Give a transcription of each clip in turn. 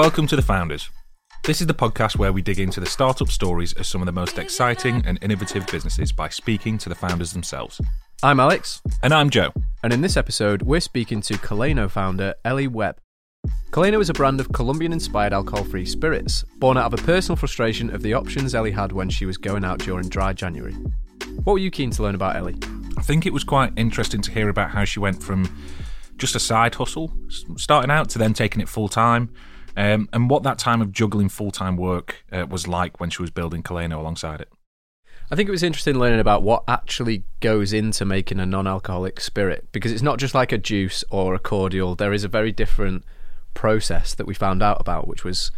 Welcome to The Founders. This is the podcast where we dig into the startup stories of some of the most exciting and innovative businesses by speaking to the founders themselves. I'm Alex, And I'm Joe. and in this episode, we're speaking to Caleño founder Ellie Webb. Caleño is a brand of Colombian inspired alcohol free spirits, born out of a personal frustration of the options Ellie had when she was going out during dry January. What were you keen to learn about Ellie? I think it was quite interesting to hear about how she went from just a side hustle, starting out, to then taking it full time, um, and what that time of juggling full time work uh, was like when she was building Caleño alongside it. I think it was interesting learning about what actually goes into making a non alcoholic spirit because it's not just like a juice or a cordial, there is a very different process that we found out about, which was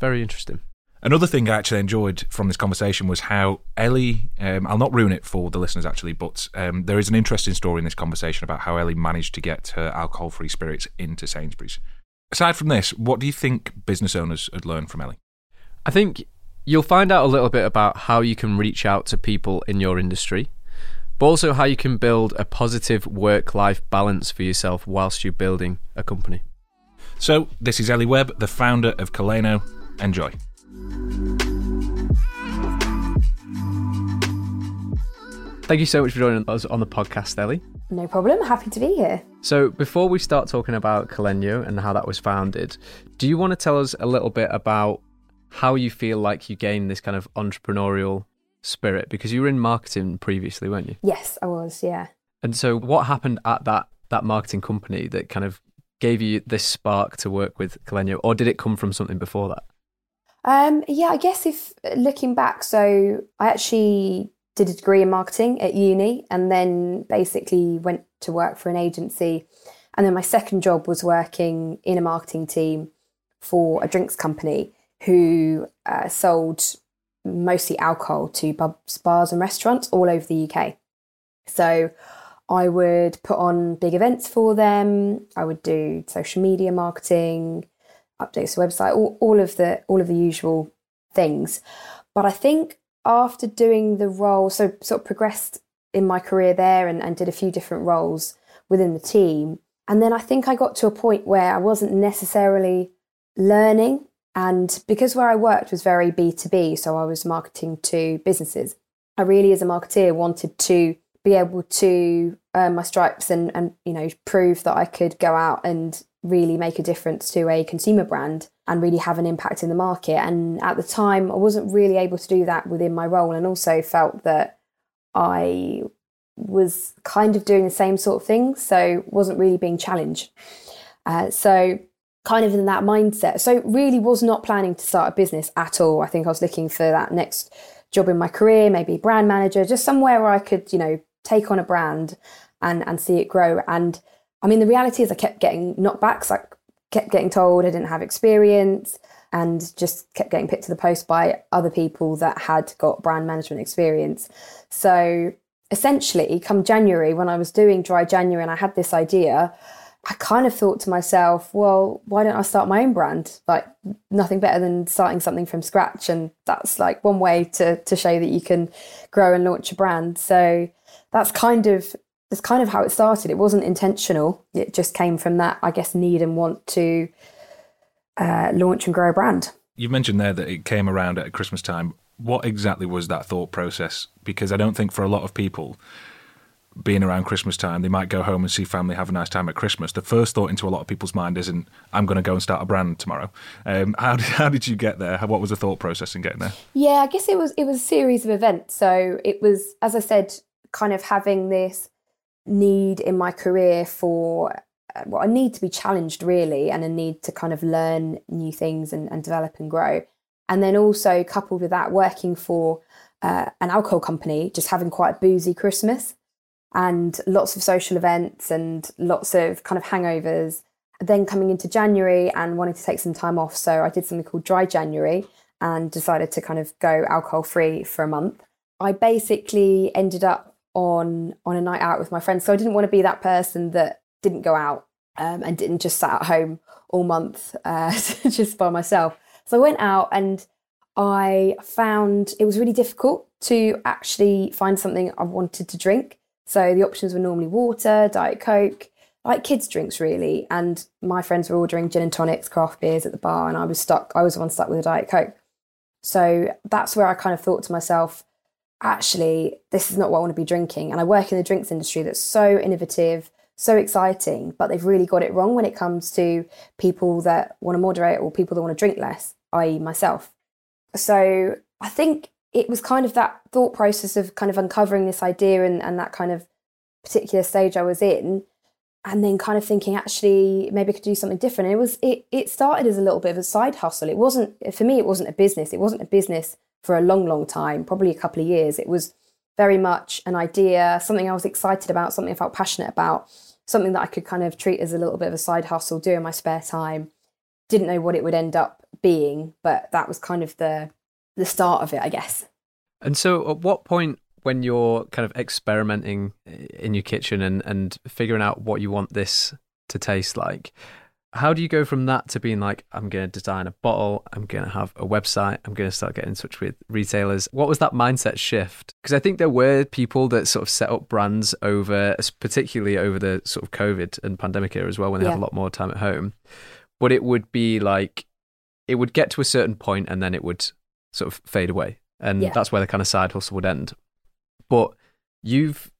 very interesting. Another thing I actually enjoyed from this conversation was how Ellie, um, I'll not ruin it for the listeners actually, but um, there is an interesting story in this conversation about how Ellie managed to get her alcohol free spirits into Sainsbury's. Aside from this, what do you think business owners had learned from Ellie? I think you'll find out a little bit about how you can reach out to people in your industry, but also how you can build a positive work life balance for yourself whilst you're building a company. So, this is Ellie Webb, the founder of Caleño. Enjoy. Thank you so much for joining us on the podcast, Ellie. No problem. Happy to be here. So, before we start talking about Caleño and how that was founded, do you want to tell us a little bit about how you feel like you gained this kind of entrepreneurial spirit? Because you were in marketing previously, weren't you? Yes, I was. Yeah. And so, what happened at that that marketing company that kind of gave you this spark to work with Caleño, or did it come from something before that? Um, yeah, I guess if looking back, so I actually did a degree in marketing at uni and then basically went to work for an agency. And then my second job was working in a marketing team for a drinks company who uh, sold mostly alcohol to pubs, bars, and restaurants all over the UK. So I would put on big events for them. I would do social media marketing, updates the website, all, all of the all of the usual things. But I think after doing the role, so sort of progressed in my career there and, and did a few different roles within the team. And then I think I got to a point where I wasn't necessarily learning. And because where I worked was very B2B, so I was marketing to businesses, I really, as a marketeer, wanted to be able to earn my stripes and, and you know prove that I could go out and really make a difference to a consumer brand and really have an impact in the market. And at the time, I wasn't really able to do that within my role, and also felt that I was kind of doing the same sort of thing, so wasn't really being challenged. Uh, so kind of in that mindset. So really was not planning to start a business at all. I think I was looking for that next job in my career, maybe brand manager, just somewhere where I could, you know, take on a brand and and see it grow. And I mean, the reality is, I kept getting knockbacks. I kept getting told I didn't have experience, and just kept getting picked to the post by other people that had got brand management experience. So essentially, come January, when I was doing Dry January, and I had this idea. I kind of thought to myself, well, why don't I start my own brand? Like nothing better than starting something from scratch. And that's like one way to to show that you can grow and launch a brand. So that's kind of that's kind of how it started. It wasn't intentional. It just came from that, I guess, need and want to uh, launch and grow a brand. You mentioned there that it came around at Christmas time. What exactly was that thought process? Because I don't think for a lot of people, being around Christmas time, they might go home and see family, have a nice time at Christmas. The first thought into a lot of people's mind isn't, I'm going to go and start a brand tomorrow. Um, how, did, how did you get there? How- What was the thought process in getting there? Yeah, I guess it was it was a series of events. So it was, as I said, kind of having this need in my career for uh, well, a need to be challenged really, and a need to kind of learn new things and, and develop and grow. And then also coupled with that, working for uh, an alcohol company, just having quite a boozy Christmas and lots of social events and lots of kind of hangovers. Then coming into January and wanting to take some time off, so I did something called Dry January and decided to kind of go alcohol free for a month. I basically ended up on on a night out with my friends, so I didn't want to be that person that didn't go out um, and didn't just sat at home all month uh, just by myself. So I went out and I found it was really difficult to actually find something I wanted to drink. So the options were normally water, Diet Coke, like kids' drinks really. And my friends were ordering gin and tonics, craft beers at the bar, and I was stuck. I was the one stuck with a diet coke. So that's where I kind of thought to myself, actually, this is not what I want to be drinking. And I work in the drinks industry that's so innovative, so exciting, but they've really got it wrong when it comes to people that want to moderate or people that want to drink less, i.e., myself. So I think it was kind of that thought process of kind of uncovering this idea and, and that kind of particular stage I was in and then kind of thinking actually maybe I could do something different. And it was it it started as a little bit of a side hustle. It wasn't for me. It wasn't a business. It wasn't a business for a long, long time. Probably a couple of years. It was very much an idea, something I was excited about, something I felt passionate about, something that I could kind of treat as a little bit of a side hustle, do in my spare time. Didn't know what it would end up being, but that was kind of the the start of it, I guess. And so, at what point when you're kind of experimenting eh, in your kitchen and, and figuring out what you want this to taste like, how do you go from that to being like, I'm going to design a bottle, I'm going to have a website, I'm going to start getting in touch with retailers? What was that mindset shift? Because I think there were people that sort of set up brands over, particularly over the sort of COVID and pandemic era as well, when they yeah. had a lot more time at home. But it would be like, it would get to a certain point and then it would sort of fade away. And yeah. that's where the kind of side hustle would end but you've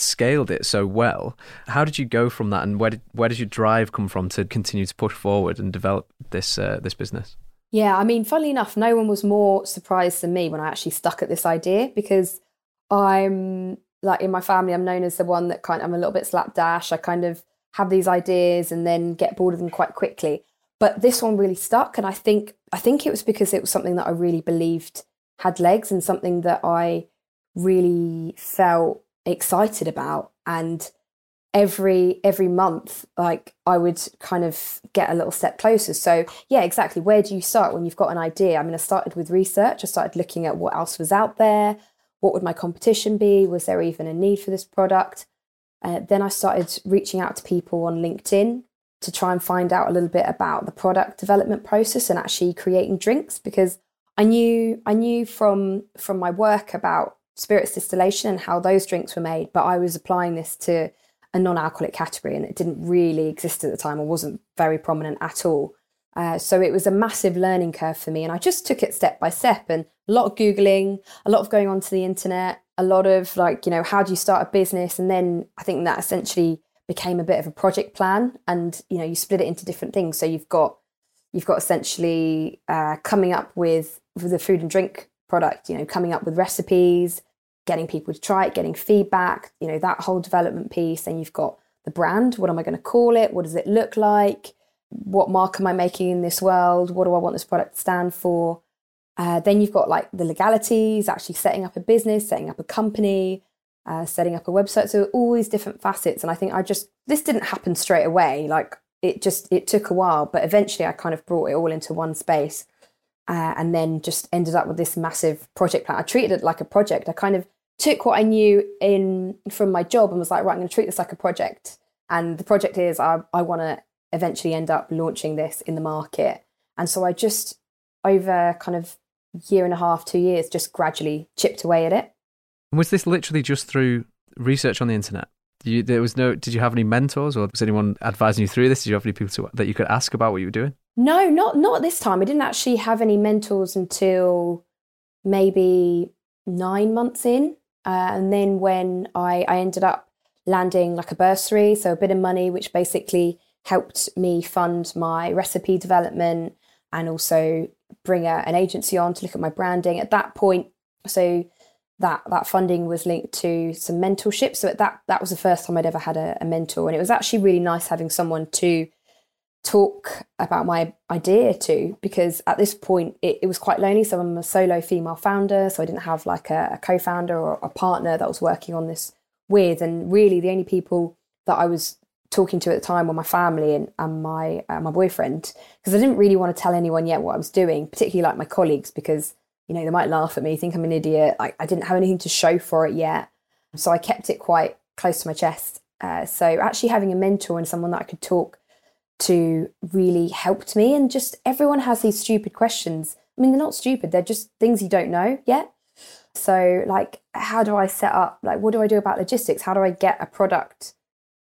scaled it so well. How did you go from that, and where did where did your drive come from to continue to push forward and develop this uh, this business? Yeah, I mean, funnily enough, no one was more surprised than me when I actually stuck at this idea because I'm like in my family, I'm known as the one that kind of I'm a little bit slapdash. I kind of have these ideas and then get bored of them quite quickly. But this one really stuck, and I think I think it was because it was something that I really believed had legs and something that I really felt excited about and every every month like i would kind of get a little step closer. So yeah exactly. Where do you start when you've got an idea? I mean i started with research. I started looking at what else was out there. What would my competition be? Was there even a need for this product? Uh, then i started reaching out to people on linkedin to try and find out a little bit about the product development process and actually creating drinks because i knew i knew from from my work about spirits distillation and how those drinks were made, but I was applying this to a non alcoholic category and it didn't really exist at the time or wasn't very prominent at all. Uh, so it was a massive learning curve for me. And I just took it step by step and a lot of Googling, a lot of going onto the internet, a lot of like, you know, how do you start a business? And then I think that essentially became a bit of a project plan and, you know, you split it into different things. So you've got, you've got essentially uh, coming up with, with the food and drink product, you know, coming up with recipes, getting people to try it, getting feedback, you know, that whole development piece. Then you've got the brand. What am I going to call it? What does it look like? What mark am I making in this world? What do I want this product to stand for? Uh, then you've got like the legalities, actually setting up a business, setting up a company, uh, setting up a website. So all these different facets. And I think I just, this didn't happen straight away. Like it just, it took a while, but eventually I kind of brought it all into one space. Uh, and then just ended up with this massive project plan. I treated it like a project. I kind of took what I knew in from my job and was like, right, I'm going to treat this like a project. And the project is I, I want to eventually end up launching this in the market. And so I just, over kind of year and a half, two years, just gradually chipped away at it. Was this literally just through research on the internet? You, there was no. Did you have any mentors, or was anyone advising you through this? Did you have any people to, that you could ask about what you were doing? No, not not this time. I didn't actually have any mentors until maybe nine months in. Uh, and then when I, I ended up landing like a bursary, so a bit of money, which basically helped me fund my recipe development and also bring a, an agency on to look at my branding. At that point, so that that funding was linked to some mentorship. So at that that was the first time I'd ever had a, a mentor, and it was actually really nice having someone to talk about my idea to because at this point it, it, was quite lonely. So i'm a solo female founder so i didn't have like a, a, co-founder or a partner that was working on this with. And really the only people that i was talking to at the time were my family and, and my uh, my boyfriend because i didn't really want to tell anyone yet what i was doing particularly like my colleagues because you know they might laugh at me think i'm an idiot. Like i didn't have anything to show for it yet. So i kept it quite close to my chest. Uh, so actually having a mentor and someone that i could talk to really helped me. And just everyone has these stupid questions. I mean, they're not stupid, they're just things you don't know yet. So, like, how do I set up? Like, what do I do about logistics? How do I get a product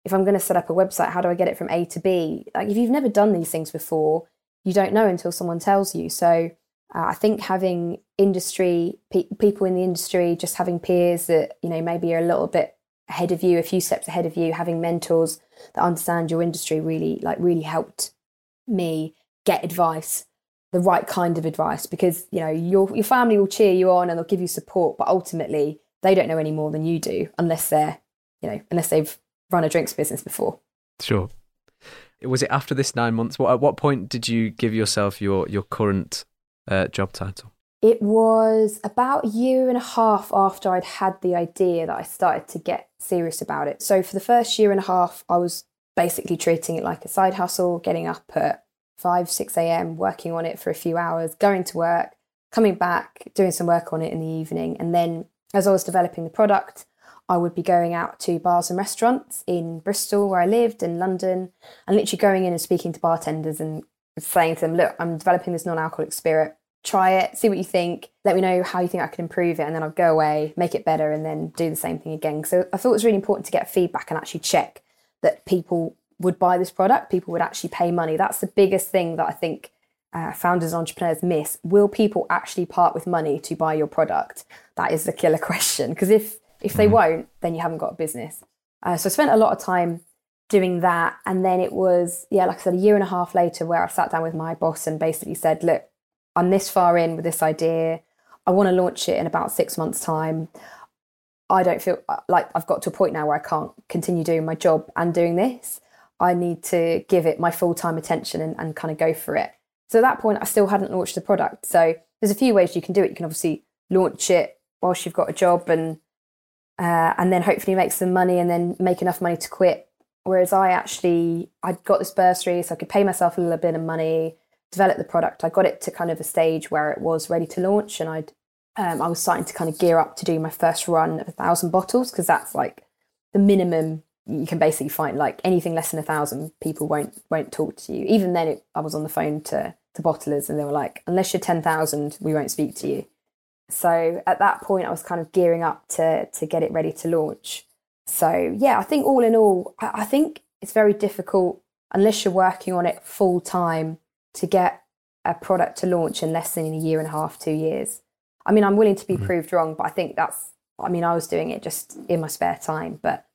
if I'm going to set up a website, how do I get it from A to B? Like if you've never done these things before, you don't know until someone tells you. So uh, I think having industry pe- people in the industry, just having peers that you know maybe are a little bit ahead of you, a few steps ahead of you, having mentors that understand your industry really like really helped me get advice, the right kind of advice, because you know your your family will cheer you on and they'll give you support, but ultimately they don't know any more than you do unless they're you know unless they've run a drinks business before. Sure. Was it after this nine months? What at what point did you give yourself your your current uh, job title? It was about a year and a half after I'd had the idea that I started to get serious about it. So for the first year and a half, I was basically treating it like a side hustle, getting up at 5, 6 a.m., working on it for a few hours, going to work, coming back, doing some work on it in the evening. And then as I was developing the product, I would be going out to bars and restaurants in Bristol, where I lived, in London, and literally going in and speaking to bartenders and saying to them, Look, I'm developing this non alcoholic spirit. Try it, see what you think. Let me know how you think I can improve it. And then I'll go away, make it better, and then do the same thing again. So I thought it was really important to get feedback and actually check that people would buy this product, people would actually pay money. That's the biggest thing that I think uh, founders and entrepreneurs miss. Will people actually part with money to buy your product? That is the killer question. Because if if they mm-hmm. won't, then you haven't got a business. Uh, so I spent a lot of time doing that, and then it was yeah, like I said, a year and a half later, where I sat down with my boss and basically said, "Look, I'm this far in with this idea. I want to launch it in about six months' time. I don't feel uh, like I've got to a point now where I can't continue doing my job and doing this. I need to give it my full time attention and, and kind of go for it. So at that point, I still hadn't launched the product. So there's a few ways you can do it. You can obviously launch it whilst you've got a job and uh, and then hopefully make some money and then make enough money to quit. Whereas I actually I got this bursary, so I could pay myself a little bit of money, develop the product. I got it to kind of a stage where it was ready to launch, and I'd um, I was starting to kind of gear up to do my first run of a thousand bottles because that's like the minimum you can basically find. Like anything less than a thousand people won't won't talk to you. Even then it, i was on the phone to to bottlers and they were like unless you're 10,000 we won't speak to you. So at that point i was kind of gearing up to to get it ready to launch. So yeah i think all in all I, I think it's very difficult unless you're working on it full time to get a product to launch in less than a year and a half two years i mean i'm willing to be mm-hmm. proved wrong but i think that's i mean i was doing it just in my spare time but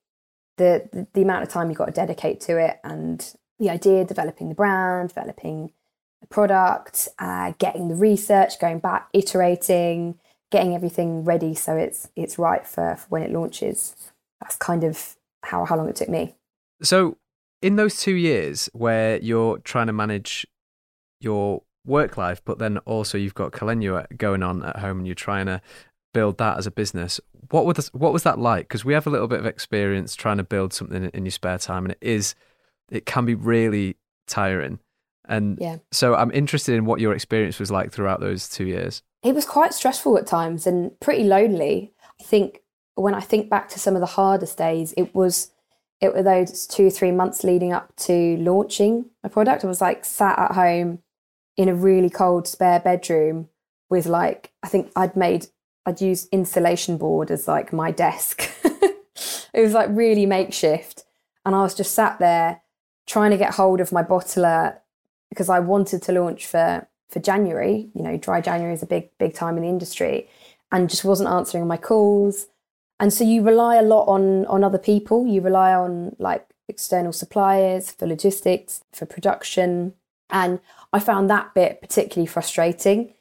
the, the, the amount of time you've got to dedicate to it and the idea, developing the brand, developing the product, uh, getting the research, going back, iterating, getting everything ready so it's it's right for, for when it launches. That's kind of how how long it took me. So, in those two years where you're trying to manage your work life, but then also you've got Caleño going on at home and you're trying to build that as a business. What was what was that like? Because we have a little bit of experience trying to build something in your spare time, and it is it can be really tiring. And yeah. so I'm interested in what your experience was like throughout those two years. It was quite stressful at times and pretty lonely. I think when I think back to some of the hardest days, it was it were those two three months leading up to launching a product. I was like sat at home in a really cold spare bedroom with like I think I'd made I'd use insulation board as like my desk. it was like really makeshift. And I was just sat there trying to get hold of my bottler because I wanted to launch for for January. You know, dry January is a big big time in the industry, and just wasn't answering my calls. And so you rely a lot on on other people. You rely on like external suppliers for logistics, for production, and I found that bit particularly frustrating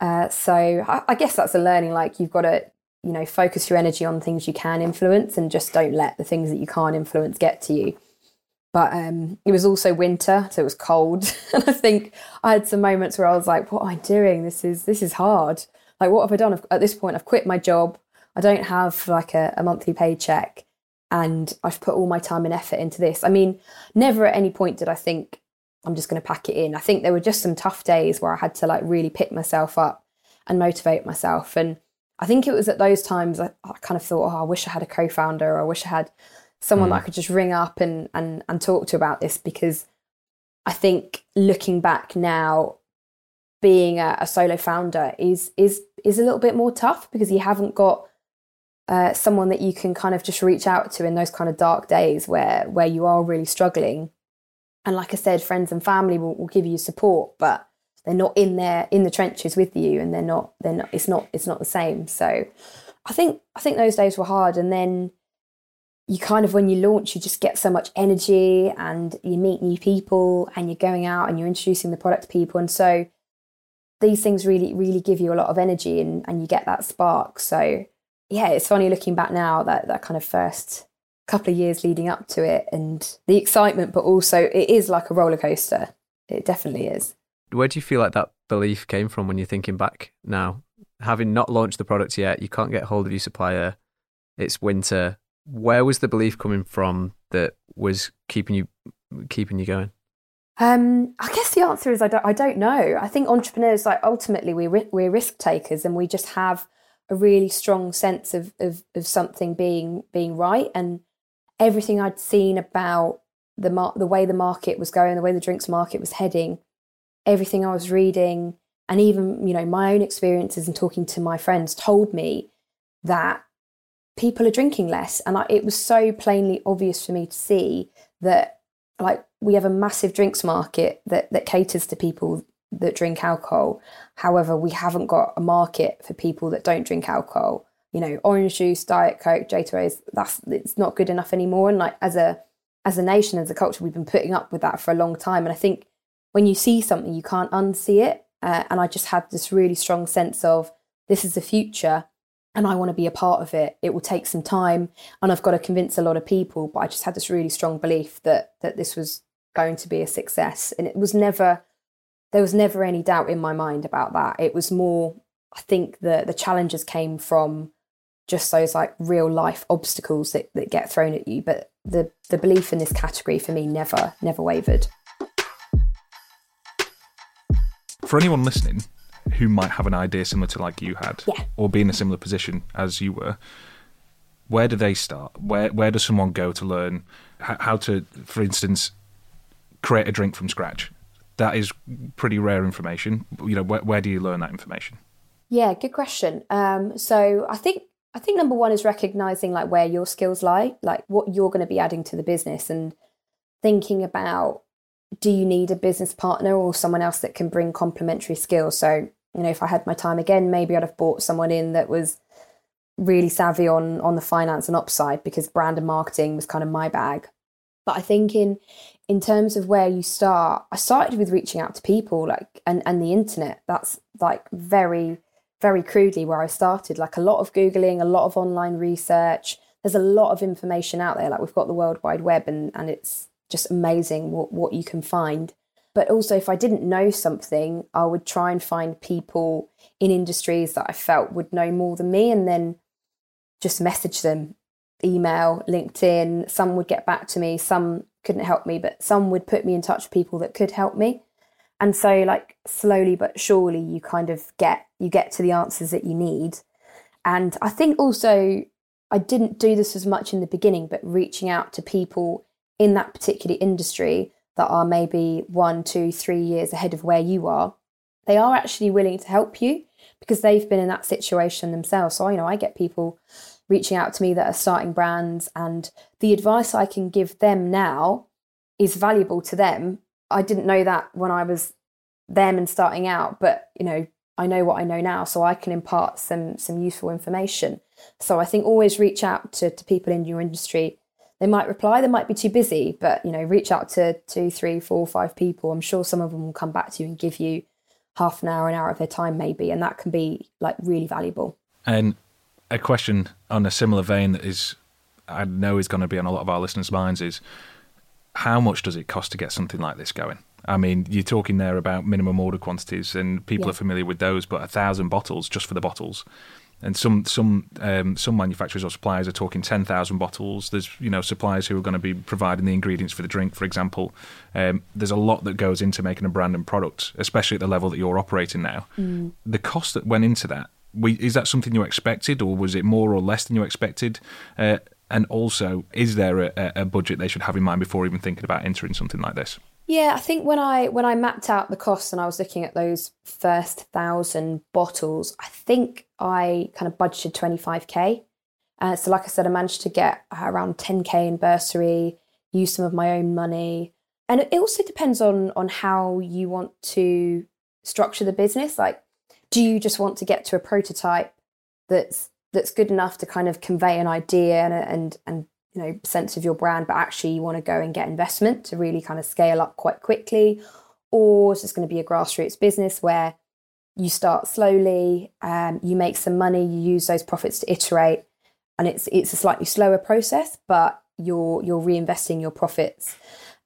uh, so I, I guess that's a learning. Like you've got to, you know, focus your energy on things you can influence, and just don't let the things that you can't influence get to you. But um, it was also winter, so it was cold, and I think I had some moments where I was like, "What am I doing? This is this is hard. Like, what have I done?" At this point, I've quit my job. I don't have like a, a monthly paycheck, and I've put all my time and effort into this. I mean, never at any point did I think I'm just going to pack it in. I think there were just some tough days where I had to like really pick myself up and motivate myself. And I think it was at those times I, I kind of thought, oh, I wish I had a co-founder or I wish I had someone mm. that I could just ring up and, and, and talk to about this because I think looking back now, being a, a solo founder is is is a little bit more tough because you haven't got uh, someone that you can kind of just reach out to in those kind of dark days where where you are really struggling. And like I said, friends and family will, will give you support, but they're not in there in the trenches with you, and they're not they're not it's not it's not the same. So I think I think those days were hard, and then you kind of when you launch you just get so much energy and you meet new people and you're going out and you're introducing the product to people and so these things really really give you a lot of energy and, and you get that spark so yeah, it's funny looking back now that that kind of first couple of years leading up to it and the excitement, but also it is like a roller coaster. It definitely is. Where do you feel like that belief came from when you're thinking back now? Having not launched the product yet, you can't get hold of your supplier, it's winter. Where was the belief coming from that was keeping you keeping you going? Um, I guess the answer is I don't. I don't know. I think entrepreneurs, like ultimately, we we're risk takers, and we just have a really strong sense of, of, of something being being right and everything I'd seen about the mar- the way the market was going, the way the drinks market was heading, everything I was reading, and even you know my own experiences and talking to my friends told me that people are drinking less, and I, it was so plainly obvious for me to see that like we have a massive drinks market that that caters to people that drink alcohol. However, we haven't got a market for people that don't drink alcohol. You know, orange juice, diet coke, J2Os, that's it's not good enough anymore. And like as a as a nation, as a culture, we've been putting up with that for a long time. And I think when you see something, you can't unsee it. Uh, and I just had this really strong sense of this is the future and I want to be a part of it. It will take some time and I've got to convince a lot of people. But I just had this really strong belief that that this was going to be a success. And it was never there was never any doubt in my mind about that. It was more, I think the the challenges came from just those like real life obstacles that, that get thrown at you. But the the belief in this category for me never never wavered. For anyone listening who might have an idea similar to like you had, yeah. or be in a similar position as you were, where do they start? Where where does someone go to learn how to, for instance, create a drink from scratch? that is pretty rare information. You know, where, where do you learn that information? Yeah, good question. Um, so I think I think number one is recognizing like where your skills lie, like what you're going to be adding to the business, and thinking about do you need a business partner or someone else that can bring complementary skills. So you know, if I had my time again, maybe I'd have brought someone in that was really savvy on on the finance and ops side because brand and marketing was kind of my bag. But I think in in terms of where you start, I started with reaching out to people like and, and the internet. That's like very, very crudely where I started. Like a lot of Googling, a lot of online research. There's a lot of information out there. Like we've got the World Wide Web and, and it's just amazing what, what you can find. But also if I didn't know something, I would try and find people in industries that I felt would know more than me and then just message them email, LinkedIn. Some would get back to me, some couldn't help me, but some would put me in touch with people that could help me. And so like slowly but surely you kind of get you get to the answers that you need. And I think also I didn't do this as much in the beginning, but reaching out to people in that particular industry that are maybe one, two, three years ahead of where you are, they are actually willing to help you because they've been in that situation themselves. So, you know, I get people reaching out to me that are starting brands and the advice I can give them now is valuable to them. I didn't know that when I was them and starting out, but you know, I know what I know now, so I can impart some some useful information. So I think always reach out to, to people in your industry. They might reply, they might be too busy, but you know, reach out to two, three, four, five people. I'm sure some of them will come back to you and give you half an hour, an hour of their time, maybe, and that can be like really valuable. And a question on a similar vein that is, I know, is going to be on a lot of our listeners' minds is how much does it cost to get something like this going? I mean, you're talking there about minimum order quantities, and people yeah. are familiar with those, but a thousand bottles just for the bottles. And some some um, some manufacturers or suppliers are talking ten thousand bottles. There's you know suppliers who are going to be providing the ingredients for the drink, for example. Um, there's a lot that goes into making a brand and product, especially at the level that you're operating now. Mm. The cost that went into that is that something you expected, or was it more or less than you expected? Uh, and also, is there a, a, budget they should have in mind before even thinking about entering something like this? Yeah, I think when I when I mapped out the costs and I was looking at those first thousand bottles, I think I kind of budgeted twenty five k, Uh, so, like I said, I managed to get around 10k in bursary, use some of my own money, and it also depends on on how you want to structure the business. Like, do you just want to get to a prototype that's that's good enough to kind of convey an idea and and and you know sense of your brand, but actually you want to go and get investment to really kind of scale up quite quickly, or is this going to be a grassroots business where you start slowly, um, you make some money, you use those profits to iterate, and it's it's a slightly slower process, but you're you're reinvesting your profits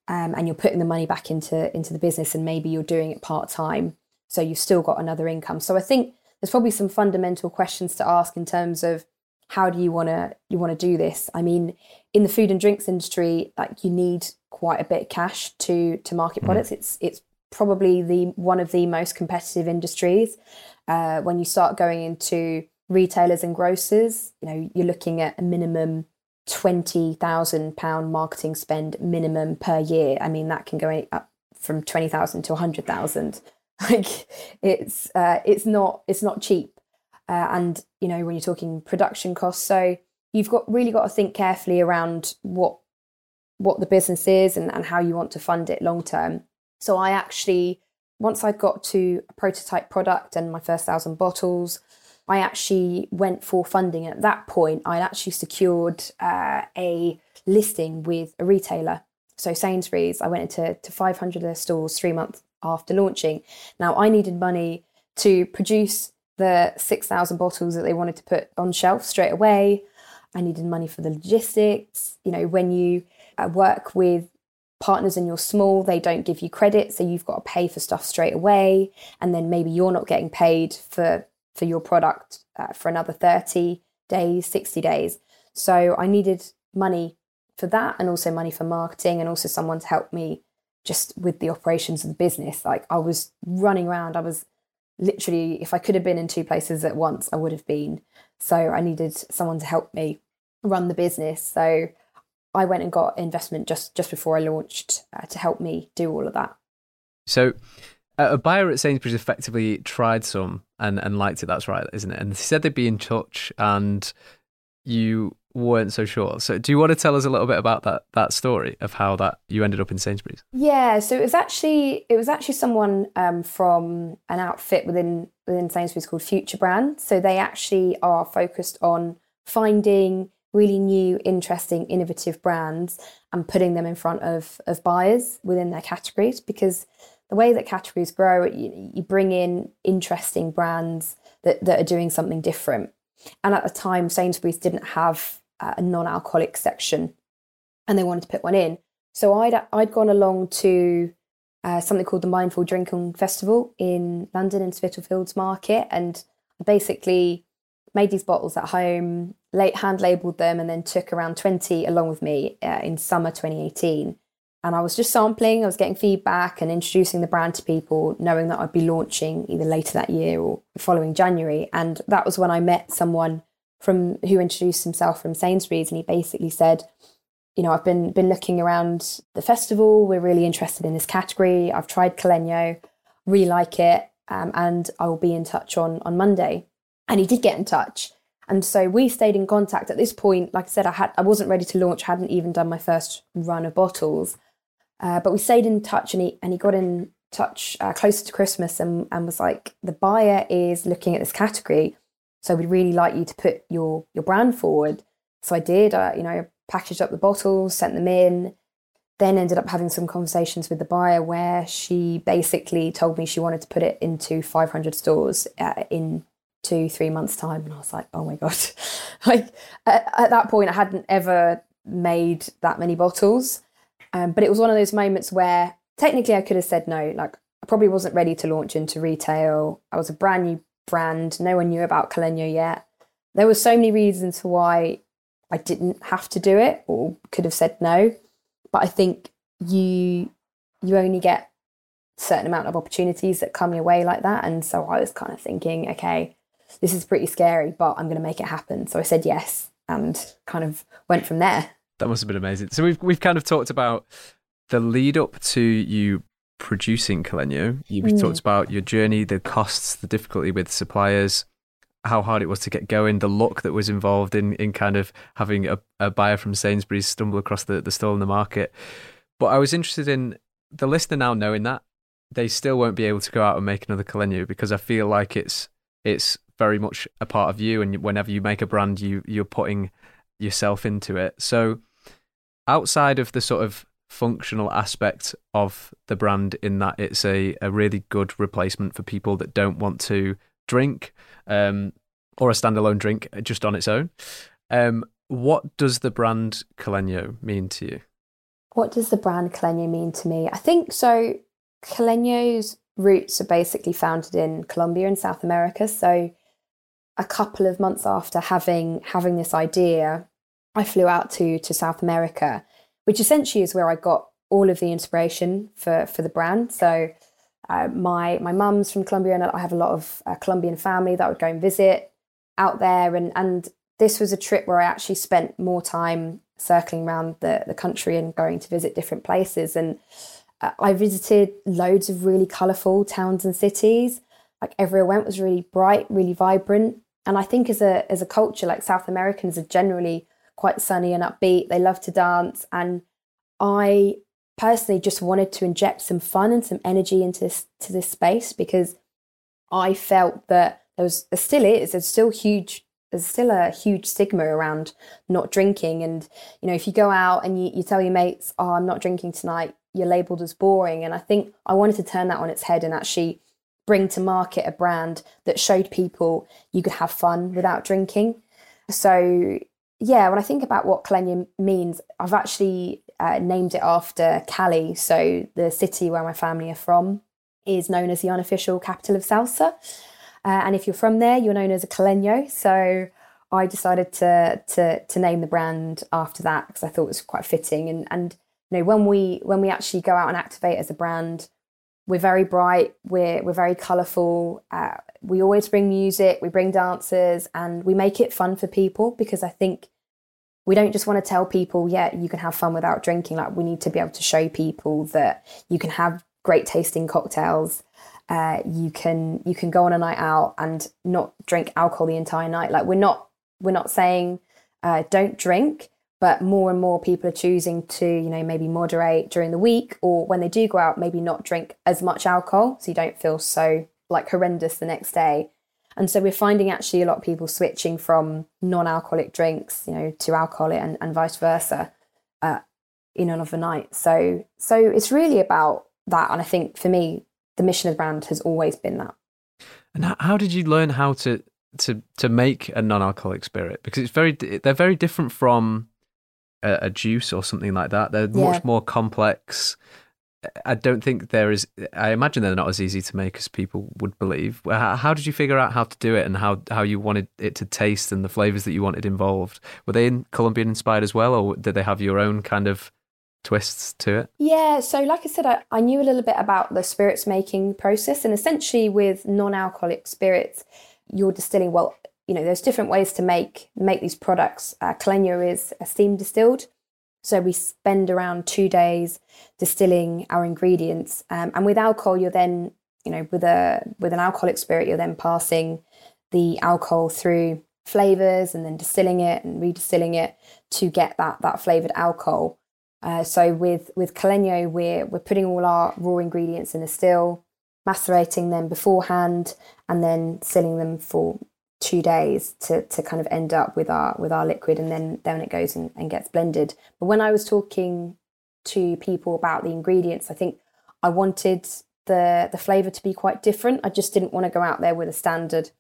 um, and you're putting the money back into into the business, and maybe you're doing it part time, so you've still got another income. So I think there's probably some fundamental questions to ask in terms of how do you want to you want to do this. I mean, in the food and drinks industry, like you need quite a bit of cash to to market mm. products. It's it's probably the one of the most competitive industries. Uh, when you start going into retailers and grocers, you know, you're looking at a minimum twenty thousand pound marketing spend minimum per year. I mean, that can go up from twenty thousand to a hundred thousand. Like it's uh, it's not it's not cheap, uh, and you know when you're talking production costs, so you've got really got to think carefully around what what the business is and, and how you want to fund it long term. So I actually, once I got to a prototype product and my first thousand bottles, I actually went for funding. At that point, I actually secured uh, a listing with a retailer. So Sainsbury's, I went into to 500 of their stores three months after launching. Now I needed money to produce the 6,000 bottles that they wanted to put on shelf straight away. I needed money for the logistics. You know, when you uh, work with partners and you're small, they don't give you credit, so you've got to pay for stuff straight away, and then maybe you're not getting paid for for your product uh, for another 30 days, 60 days. So I needed money for that and also money for marketing and also someone to help me just with the operations of the business. Like I was running around, I was literally, if I could have been in two places at once, I would have been. So I needed someone to help me run the business. So I went and got investment just just before I launched uh, to help me do all of that. So a buyer at Sainsbury's effectively tried some and, and liked it. That's right, isn't it? And they said they'd be in touch, and you weren't so sure. So, do you want to tell us a little bit about that that story of how that you ended up in Sainsbury's? Yeah, so it was actually it was actually someone um, from an outfit within within Sainsbury's called Future Brand. So they actually are focused on finding really new, interesting, innovative brands and putting them in front of, of buyers within their categories because the way that categories grow, you, you bring in interesting brands that, that are doing something different. And at the time, Sainsbury's didn't have a non-alcoholic section, and they wanted to put one in. So I'd I'd gone along to uh, something called the Mindful Drinking Festival in London in Spitalfields Market, and basically made these bottles at home, late hand labeled them, and then took around 20 along with me uh, in summer 2018. And I was just sampling, I was getting feedback and introducing the brand to people, knowing that I'd be launching either later that year or following January. And that was when I met someone from who introduced himself from Sainsbury's, and he basically said, you know, I've been been looking around the festival. We're really interested in this category. I've tried Caleño, really like it, um, and I will be in touch on on Monday. And he did get in touch. And so we stayed in contact. At this point, like I said, I had I wasn't ready to launch, hadn't even done my first run of bottles. Uh, but we stayed in touch and he and he got in touch uh, closer to Christmas and, and was like, the buyer is looking at this category. So we'd really like you to put your your brand forward. So I did, uh, you know, packaged up the bottles, sent them in, then ended up having some conversations with the buyer where she basically told me she wanted to put it into 500 stores uh, in two, three months' time. And I was like, oh my God. like at, at, that point, I hadn't ever made that many bottles. Um, but it was one of those moments where technically I could have said no. Like I probably wasn't ready to launch into retail. I was a brand new brand. No one knew about Caleño yet. There were so many reasons for why I didn't have to do it or could have said no. But I think you you only get certain amount of opportunities that come your way like that. And so I was kind of thinking, okay, this is pretty scary, but I'm going to make it happen. So I said yes and kind of went from there. That must have been amazing. So we've we've kind of talked about the lead up to you producing Caleño. You've mm. talked about your journey, the costs, the difficulty with suppliers, how hard it was to get going, the luck that was involved in in kind of having a, a buyer from Sainsbury's stumble across the, the stall in the market. But I was interested in the listener now knowing that they still won't be able to go out and make another Caleño because I feel like it's it's very much a part of you, and whenever you make a brand, you you're putting yourself into it. So outside of the sort of functional aspect of the brand in that it's a, a really good replacement for people that don't want to drink um, or a standalone drink just on its own. Um, what does the brand Caleño mean to you? What does the brand Caleño mean to me? I think so. Caleño's roots are basically founded in Colombia and South America. So, a couple of months after having having this idea, I flew out to to South America, which essentially is where I got all of the inspiration for for the brand. So, uh, my my mum's from Colombia, and I have a lot of uh, Colombian family that I would go and visit out there, and and this was a trip where I actually spent more time circling around the the country and going to visit different places, and uh, I visited loads of really colourful towns and cities. Like everywhere I went was really bright, really vibrant, and I think as a as a culture, like South Americans are generally quite sunny and upbeat. They love to dance, and I personally just wanted to inject some fun and some energy into this to this space because I felt that there was there still is there's still huge there's still a huge stigma around not drinking. And you know if you go out and you, you tell your mates oh i'm not drinking tonight you're labeled as boring. And i think i wanted to turn that on its head and actually bring to market a brand that showed people you could have fun without drinking. So yeah when i think about what Caleño means i've actually uh, named it after Cali. So the city where my family are from is known as the unofficial capital of salsa. Uh, and if you're from there, you're known as a Caleño. So I decided to to to name the brand after that because I thought it was quite fitting. And and you know when we when we actually go out and activate as a brand, we're very bright, we're we're very colourful. Uh, we always bring music, we bring dancers, and we make it fun for people because I think we don't just want to tell people, yeah, you can have fun without drinking. Like we need to be able to show people that you can have great tasting cocktails. Uh, you can you can go on a night out and not drink alcohol the entire night. Like we're not we're not saying uh, don't drink, but more and more people are choosing to you know maybe moderate during the week or when they do go out, maybe not drink as much alcohol, so you don't feel so like horrendous the next day. And so we're finding actually a lot of people switching from non-alcoholic drinks, you know, to alcoholic and, and vice versa uh, in another night. So so it's really about that. And I think for me, the mission of the brand has always been that. And how did you learn how to to to make a non-alcoholic spirit? Because it's very they're very different from a, a juice or something like that. They're yeah. much more complex. I don't think there is. I imagine they're not as easy to make as people would believe. How, how, did you figure out how to do it and how, how you wanted it to taste and the flavors that you wanted involved? Were they in Colombian inspired as well, or did they have your own kind of twists to it? Yeah. So, like I said, I, I knew a little bit about the spirits making process, and essentially with non-alcoholic spirits, you're distilling. Well, you know, there's different ways to make make these products. Uh, is a steam distilled. So we spend around two days distilling our ingredients, um, and with alcohol, you're then, you know, with a with an alcoholic spirit, you're then passing the alcohol through flavors and then distilling it and redistilling it to get that that flavored alcohol. Uh, so with with Caleño, we're we're putting all our raw ingredients in a still, macerating them beforehand, and then distilling them for two days to to kind of end up with our with our liquid and then then it goes and, and gets blended. But when i was talking to people about the ingredients i think i wanted the the flavor to be quite different. I just didn't want to go out there with a standard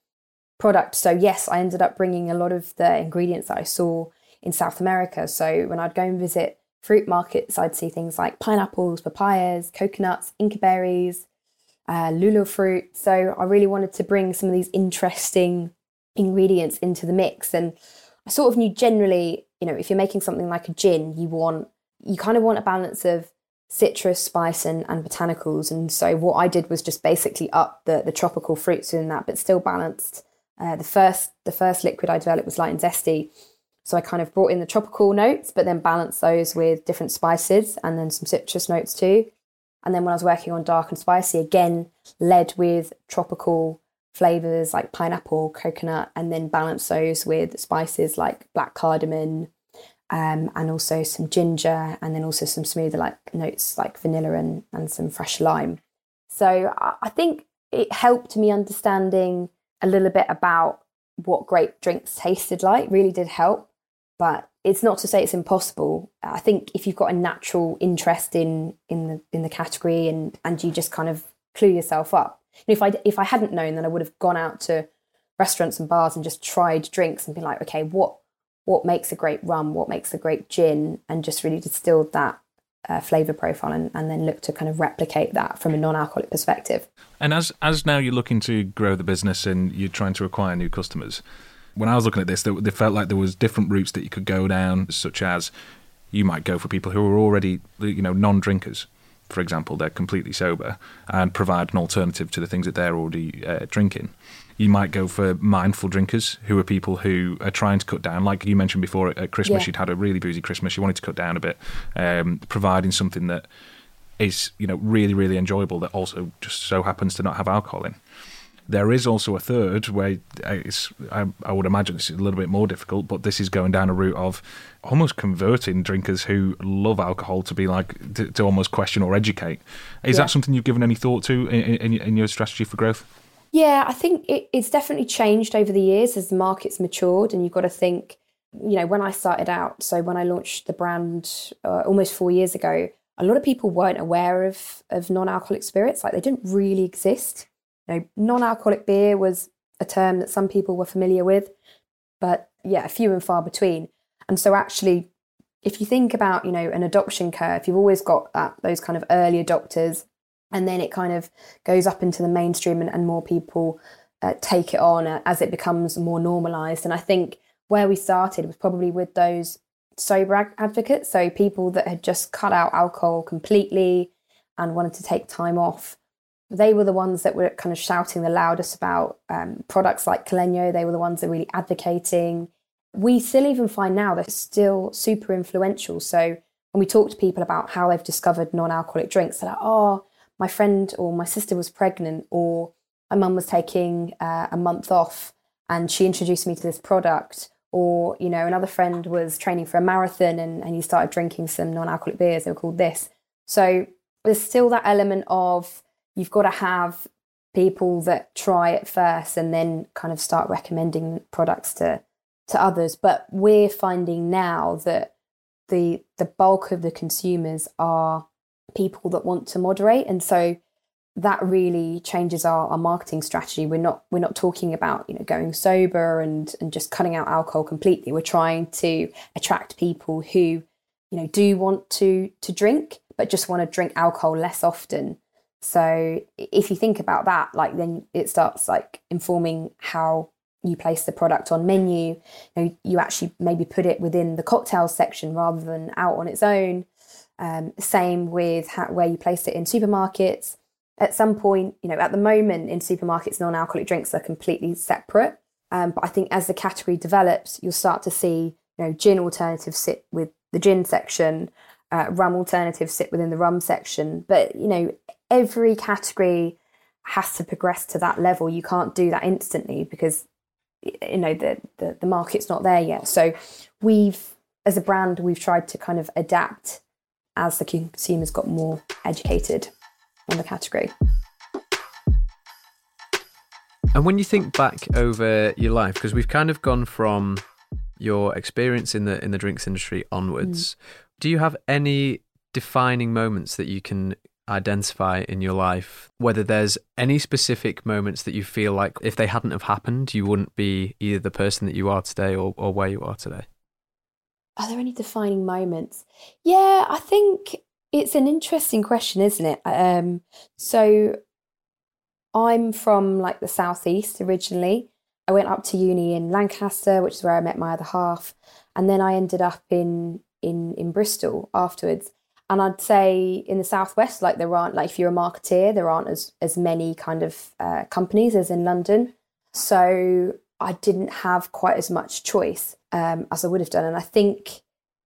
product. So yes i ended up bringing a lot of the ingredients that i saw in south america. So when i'd go and visit fruit markets i'd see things like pineapples papayas coconuts inca berries uh, lulo fruit. So i really wanted to bring some of these interesting ingredients into the mix. And I sort of knew generally, you know, if you're making something like a gin, you want you kind of want a balance of citrus, spice, and, and botanicals. And so what I did was just basically up the, the tropical fruits in that, but still balanced. Uh, the first the first liquid I developed was light and zesty. So I kind of brought in the tropical notes, but then balanced those with different spices and then some citrus notes too. And then when I was working on dark and spicy, again led with tropical flavors like pineapple, coconut, and then balance those with spices like black cardamom, um, and also some ginger, and then also some smoother like notes like vanilla and, and some fresh lime. So I think it helped me understanding a little bit about what grape drinks tasted like. Really did help, but it's not to say it's impossible. I think if you've got a natural interest in in the in the category and and you just kind of clue yourself up. If I if I hadn't known, then I would have gone out to restaurants and bars and just tried drinks and been like, okay, what what makes a great rum, what makes a great gin, and just really distilled that uh, flavor profile and, and then look to kind of replicate that from a non-alcoholic perspective. And as as now you're looking to grow the business and you're trying to acquire new customers, when I was looking at this, they felt like there was different routes that you could go down, such as you might go for people who are already you know non-drinkers for example, they're completely sober and provide an alternative to the things that they're already uh, drinking. You might go for mindful drinkers who are people who are trying to cut down. Like you mentioned before, at Christmas, yeah. you'd had a really boozy Christmas. You wanted to cut down a bit, um, providing something that is you know really really enjoyable that also just so happens to not have alcohol in. There is also a third where it's, I, I, would imagine it's a little bit more difficult, but this is going down a route of almost converting drinkers who love alcohol to be like to, to almost question or educate. Is yeah. that something you've given any thought to in, in, in your strategy for growth? Yeah, I think it, it's definitely changed over the years as the market's matured, and you've got to think. You know, when I started out, so when I launched the brand uh, almost four years ago, a lot of people weren't aware of of non-alcoholic spirits. Like they didn't really exist. You know, non-alcoholic beer was a term that some people were familiar with, but yeah, few and far between. And so actually, if you think about, you know, an adoption curve, you've always got that those kind of early adopters, and then it kind of goes up into the mainstream and, and more people uh, take it on as it becomes more normalized. And I think where we started was probably with those sober advocates, so people that had just cut out alcohol completely and wanted to take time off they were the ones that were kind of shouting the loudest about um, products like Caleño. They were the ones that were really advocating. We still even find now they're still super influential. So when we talk to people about how they've discovered non-alcoholic drinks, they're like, "Oh, my friend or my sister was pregnant, or my mum was taking uh, a month off, and she introduced me to this product." Or you know, another friend was training for a marathon, and and he started drinking some non-alcoholic beers. They were called this. So there's still that element of you've got to have people that try it first and then kind of start recommending products to to others. But we're finding now that the the bulk of the consumers are people that want to moderate. And so that really changes our, our marketing strategy. We're not we're not talking about you know going sober and and just cutting out alcohol completely. We're trying to attract people who you know do want to to drink but just want to drink alcohol less often so if you think about that, like then it starts like informing how you place the product on menu. You, know, you actually maybe put it within the cocktails section rather than out on its own. Um, same with how, where you place it in supermarkets. At some point, you know, at the moment in supermarkets, non-alcoholic drinks are completely separate. Um, but I think as the category develops, you'll start to see, you know, gin alternatives sit with the gin section, uh, rum alternatives sit within the rum section. But you know, every category has to progress to that level. You can't do that instantly because you know the, the, the market's not there yet. So we've as a brand we've tried to kind of adapt as the consumers got more educated on the category. And when you think back over your life, because we've kind of gone from your experience in the in the drinks industry onwards, mm. do you have any defining moments that you can identify in your life whether there's any specific moments that you feel like if they hadn't have happened you wouldn't be either the person that you are today or, or where you are today? Are there any defining moments? Yeah i think it's an interesting question isn't it? Um, so i'm from like the southeast originally. I went up to uni in lancaster which is where i met my other half and then i ended up in in in bristol afterwards and I'd say in the southwest, like there aren't like if you're a marketeer, there aren't as as many kind of uh, companies as in London. So I didn't have quite as much choice um, as I would have done. And I think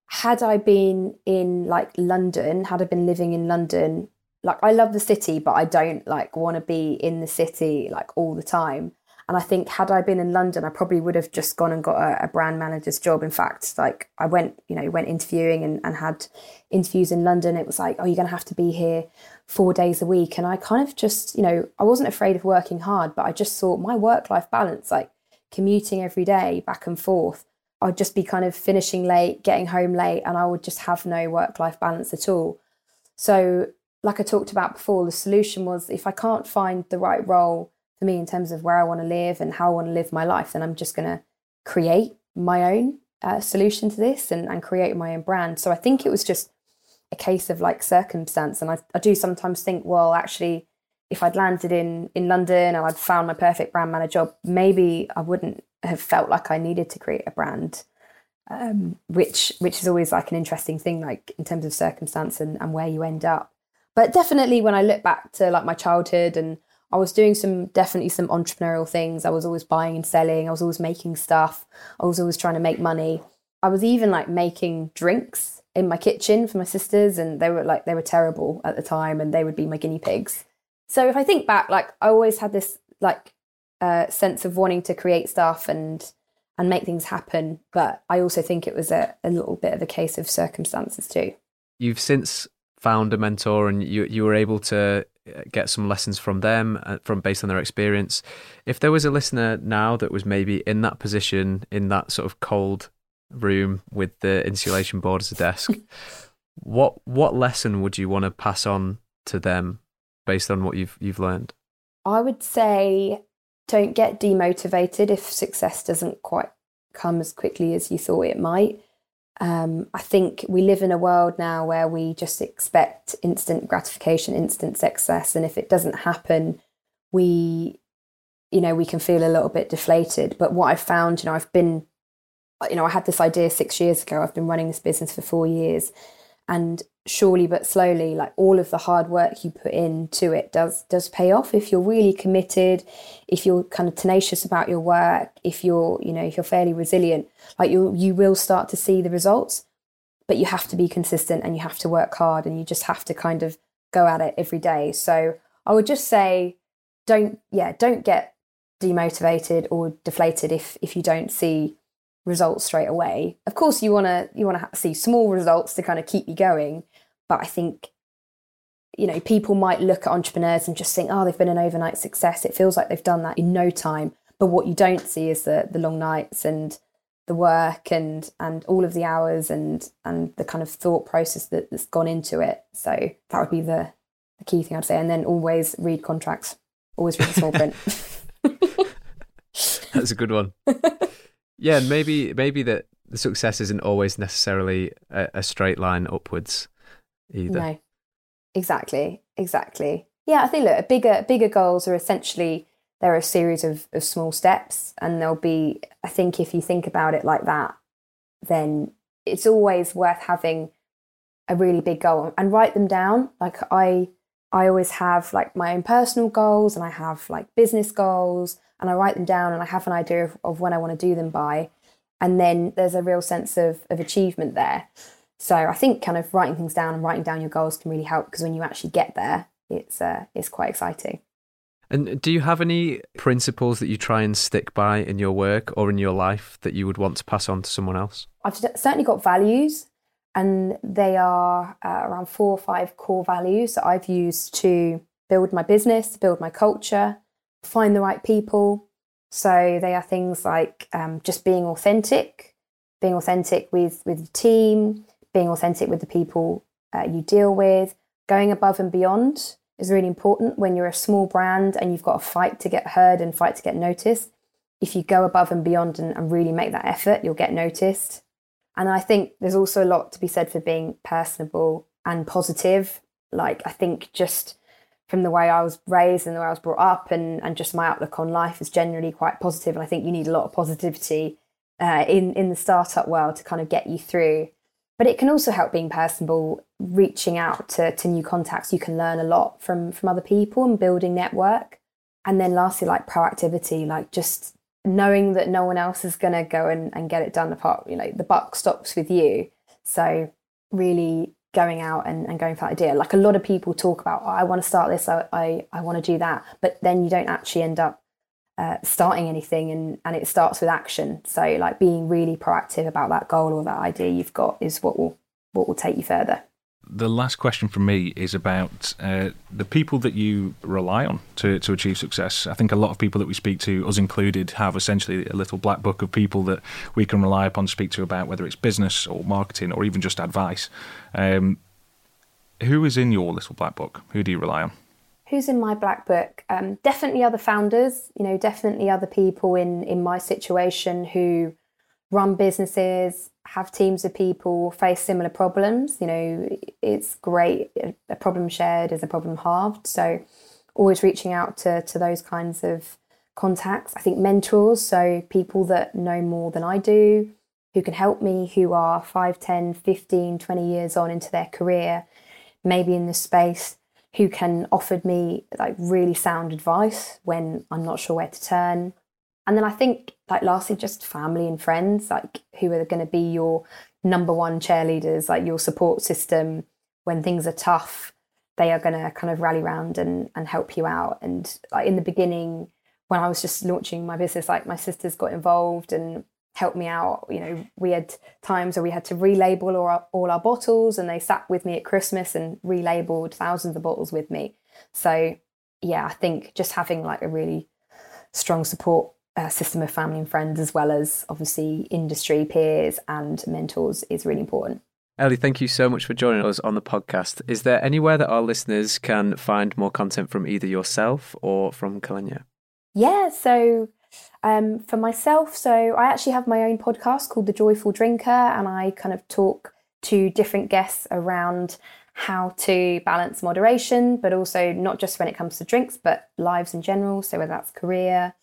had I been in like London, had I been living in London, like I love the city, but I don't like want to be in the city like all the time. And I think had I been in London, I probably would have just gone and got a, a brand manager's job. In fact, like I went, you know, went interviewing and, and had interviews in London. It was like, oh, you're going to have to be here four days a week. And I kind of just, you know, I wasn't afraid of working hard, but I just thought my work life balance, like commuting every day back and forth, I'd just be kind of finishing late, getting home late, and I would just have no work life balance at all. So, like I talked about before, the solution was if I can't find the right role for me in terms of where I want to live and how I want to live my life, then I'm just going to create my own uh, solution to this and, and create my own brand. So I think it was just a case of like circumstance. And I, I do sometimes think, well, actually, if I'd landed in in London and I'd found my perfect brand manager job, maybe I wouldn't have felt like I needed to create a brand. Um, which which is always like an interesting thing, like in terms of circumstance and, and where you end up. But definitely when I look back to like my childhood and I was doing some definitely some entrepreneurial things. I was always buying and selling. I was always making stuff. I was always trying to make money. I was even like making drinks in my kitchen for my sisters, and they were like they were terrible at the time, and they would be my guinea pigs. So if I think back, like I always had this like uh, sense of wanting to create stuff and and make things happen, but I also think it was a, a little bit of a case of circumstances too. You've since found a mentor, and you you were able to get some lessons from them uh, from based on their experience. If there was a listener now that was maybe in that position in that sort of cold room with the insulation board as a desk what what lesson would you want to pass on to them based on what you've you've learned? I would say don't get demotivated if success doesn't quite come as quickly as you thought it might um, I think we live in a world now where we just expect instant gratification, instant success, and if it doesn't happen, we, you know, we can feel a little bit deflated. But what I've found, you know, I've been, you know, I had this idea six years ago. I've been running this business for four years, and surely but slowly like all of the hard work you put into it does does pay off if you're really committed if you're kind of tenacious about your work if you're you know if you're fairly resilient like you you will start to see the results but you have to be consistent and you have to work hard and you just have to kind of go at it every day so i would just say don't yeah don't get demotivated or deflated if if you don't see results straight away. Of course, you want to you want to see small results to kind of keep you going, but I think you know people might look at entrepreneurs and just think, oh, they've been an overnight success. It feels like they've done that in no time. But what you don't see is the the long nights and the work and and all of the hours and and the kind of thought process that, that's gone into it. So that would be the the key thing I'd say. And then always read contracts. Always read the small print. That's a good one. Yeah, and maybe maybe that the success isn't always necessarily a, a straight line upwards either. No, exactly, exactly. Yeah, I think look, bigger bigger goals are essentially there are a series of, of small steps, and there'll be. I think if you think about it like that, then it's always worth having a really big goal and write them down. Like I, I always have like my own personal goals, and I have like business goals, and I write them down and I have an idea of, of when I want to do them by. And then there's a real sense of, of achievement there. So I think kind of writing things down and writing down your goals can really help because when you actually get there, it's uh, it's quite exciting. And do you have any principles that you try and stick by in your work or in your life that you would want to pass on to someone else? I've certainly got values, and they are uh, around four or five core values that I've used to build my business, build my culture, find the right people. So they are things like um, just being authentic, being authentic with with the team, being authentic with the people uh, you deal with, going above and beyond is really important when you're a small brand and you've got to fight to get heard and fight to get noticed. If you go above and beyond and, and really make that effort, you'll get noticed. And I think there's also a lot to be said for being personable and positive. Like, I think just from the way I was raised and the way I was brought up and, and just my outlook on life is generally quite positive. And I think you need a lot of positivity uh, in, in the startup world to kind of get you through. But it can also help being personable, reaching out to, to new contacts. You can learn a lot from, from other people and building network. And then lastly, like proactivity, like just knowing that no one else is going to go and, and get it done apart, you know, the buck stops with you. So really going out and, and going for that idea. Like a lot of people talk about, oh, I want to start this, I, I, I want to do that, but then you don't actually end up uh, starting anything and, and it starts with action. So like being really proactive about that goal or that idea you've got is what will what will take you further. The last question from me is about uh, the people that you rely on to, to achieve success. I think a lot of people that we speak to, us included, have essentially a little black book of people that we can rely upon to speak to about whether it's business or marketing or even just advice. Um, who is in your little black book? Who do you rely on? Who's in my black book? Um, definitely other founders. You know, definitely other people in in my situation who run businesses, have teams of people, face similar problems. You know, it's great. A problem shared is a problem halved. So, always reaching out to, to those kinds of contacts. I think mentors, so people that know more than I do, who can help me, who are 5, 10, 15, 20 years on into their career, maybe in this space, who can offer me like really sound advice when I'm not sure where to turn and then I think, like, lastly, just family and friends, like, who are going to be your number one cheerleaders, like your support system when things are tough. They are going to kind of rally around and, and help you out. And like in the beginning, when I was just launching my business, like my sisters got involved and helped me out. You know, we had times where we had to relabel all our, all our bottles, and they sat with me at Christmas and relabeled thousands of bottles with me. So, yeah, I think just having like a really strong support uh, system of family and friends, as well as obviously industry peers and mentors, is really important. Ellie, thank you so much for joining us on the podcast. Is there anywhere that our listeners can find more content from either yourself or from Caleño? Yeah, so um, for myself, so I actually have my own podcast called The Joyful Drinker, and I kind of talk to different guests around how to balance moderation, but also not just when it comes to drinks, but lives in general. So, whether that's career,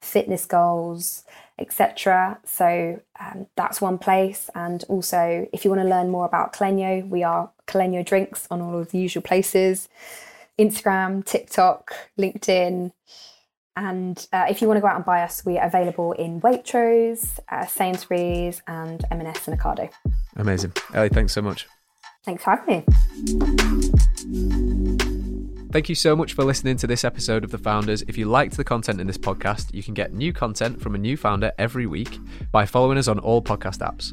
fitness goals, etc. So, um, that's one place. And also, if you want to learn more about Caleño, we are Caleño Drinks on all of the usual places Instagram, TikTok, LinkedIn. And uh, if you want to go out and buy us, we are available in Waitrose, uh, Sainsbury's, and M&S and Ocado. Amazing. Ellie, thanks so much. Thanks for having me. Thank you so much for listening to this episode of The Founders. If you liked the content in this podcast, you can get new content from a new founder every week by following us on all podcast apps.